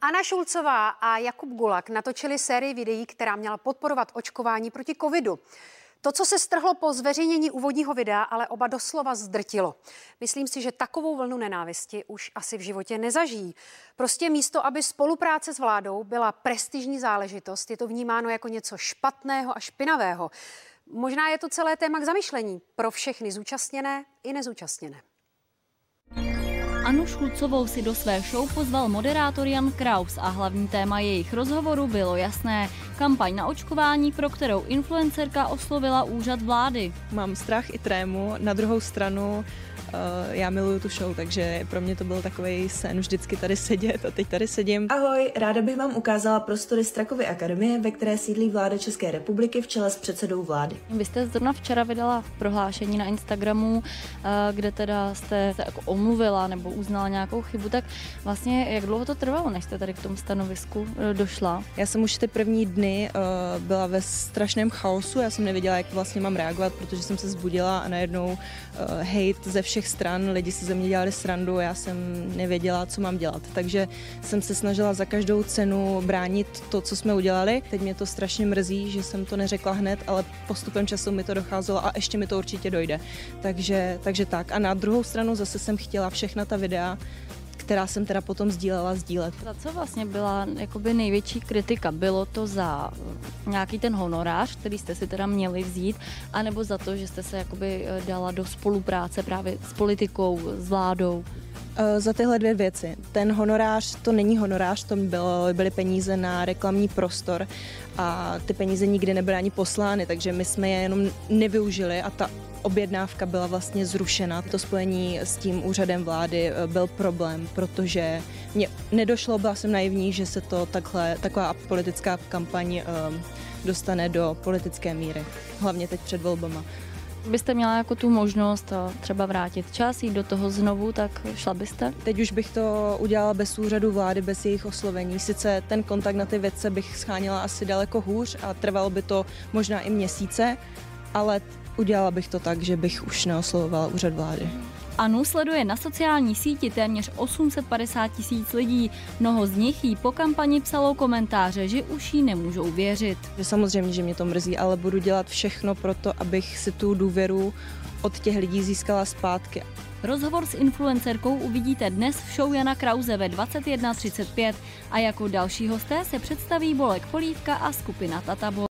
Anna Šulcová a Jakub Gulak natočili sérii videí, která měla podporovat očkování proti covidu. To, co se strhlo po zveřejnění úvodního videa, ale oba doslova zdrtilo. Myslím si, že takovou vlnu nenávisti už asi v životě nezažijí. Prostě místo, aby spolupráce s vládou byla prestižní záležitost, je to vnímáno jako něco špatného a špinavého. Možná je to celé téma k zamyšlení pro všechny zúčastněné i nezúčastněné. Anu Šulcovou si do své show pozval moderátor Jan Kraus a hlavní téma jejich rozhovoru bylo jasné. Kampaň na očkování, pro kterou influencerka oslovila úřad vlády. Mám strach i trému, na druhou stranu já miluju tu show, takže pro mě to byl takový sen vždycky tady sedět a teď tady sedím. Ahoj, ráda bych vám ukázala prostory Strakovy akademie, ve které sídlí vláda České republiky v čele s předsedou vlády. Vy jste zrovna včera vydala prohlášení na Instagramu, eh, kde teda jste se jako omluvila nebo uznala nějakou chybu, tak vlastně jak dlouho to trvalo, než jste tady k tomu stanovisku eh, došla? Já jsem už ty první dny byla ve strašném chaosu, já jsem nevěděla, jak vlastně mám reagovat, protože jsem se zbudila a najednou hate ze všech všech stran, lidi si ze mě dělali srandu, já jsem nevěděla, co mám dělat. Takže jsem se snažila za každou cenu bránit to, co jsme udělali. Teď mě to strašně mrzí, že jsem to neřekla hned, ale postupem času mi to docházelo a ještě mi to určitě dojde. Takže, takže tak. A na druhou stranu zase jsem chtěla všechna ta videa která jsem teda potom sdílela, sdílet. Za co vlastně byla jakoby největší kritika? Bylo to za nějaký ten honorář, který jste si teda měli vzít, anebo za to, že jste se jakoby eh, dala do spolupráce právě s politikou, s vládou? Eh, za tyhle dvě věci. Ten honorář, to není honorář, to bylo, byly peníze na reklamní prostor a ty peníze nikdy nebyly ani poslány, takže my jsme je jenom nevyužili a ta objednávka byla vlastně zrušena. To spojení s tím úřadem vlády eh, byl problém, protože mě nedošlo, byla jsem naivní, že se to takhle, taková politická kampaň um, dostane do politické míry, hlavně teď před volbama byste měla jako tu možnost eh, třeba vrátit čas, jít do toho znovu, tak šla byste? Teď už bych to udělala bez úřadu vlády, bez jejich oslovení. Sice ten kontakt na ty vědce bych schánila asi daleko hůř a trvalo by to možná i měsíce, ale udělala bych to tak, že bych už neoslovovala úřad vlády. Anu sleduje na sociální síti téměř 850 tisíc lidí. Mnoho z nich jí po kampani psalo komentáře, že už jí nemůžou věřit. Samozřejmě, že mě to mrzí, ale budu dělat všechno pro to, abych si tu důvěru od těch lidí získala zpátky. Rozhovor s influencerkou uvidíte dnes v show Jana Krause ve 21.35 a jako další hosté se představí Bolek Polívka a skupina Tatabo.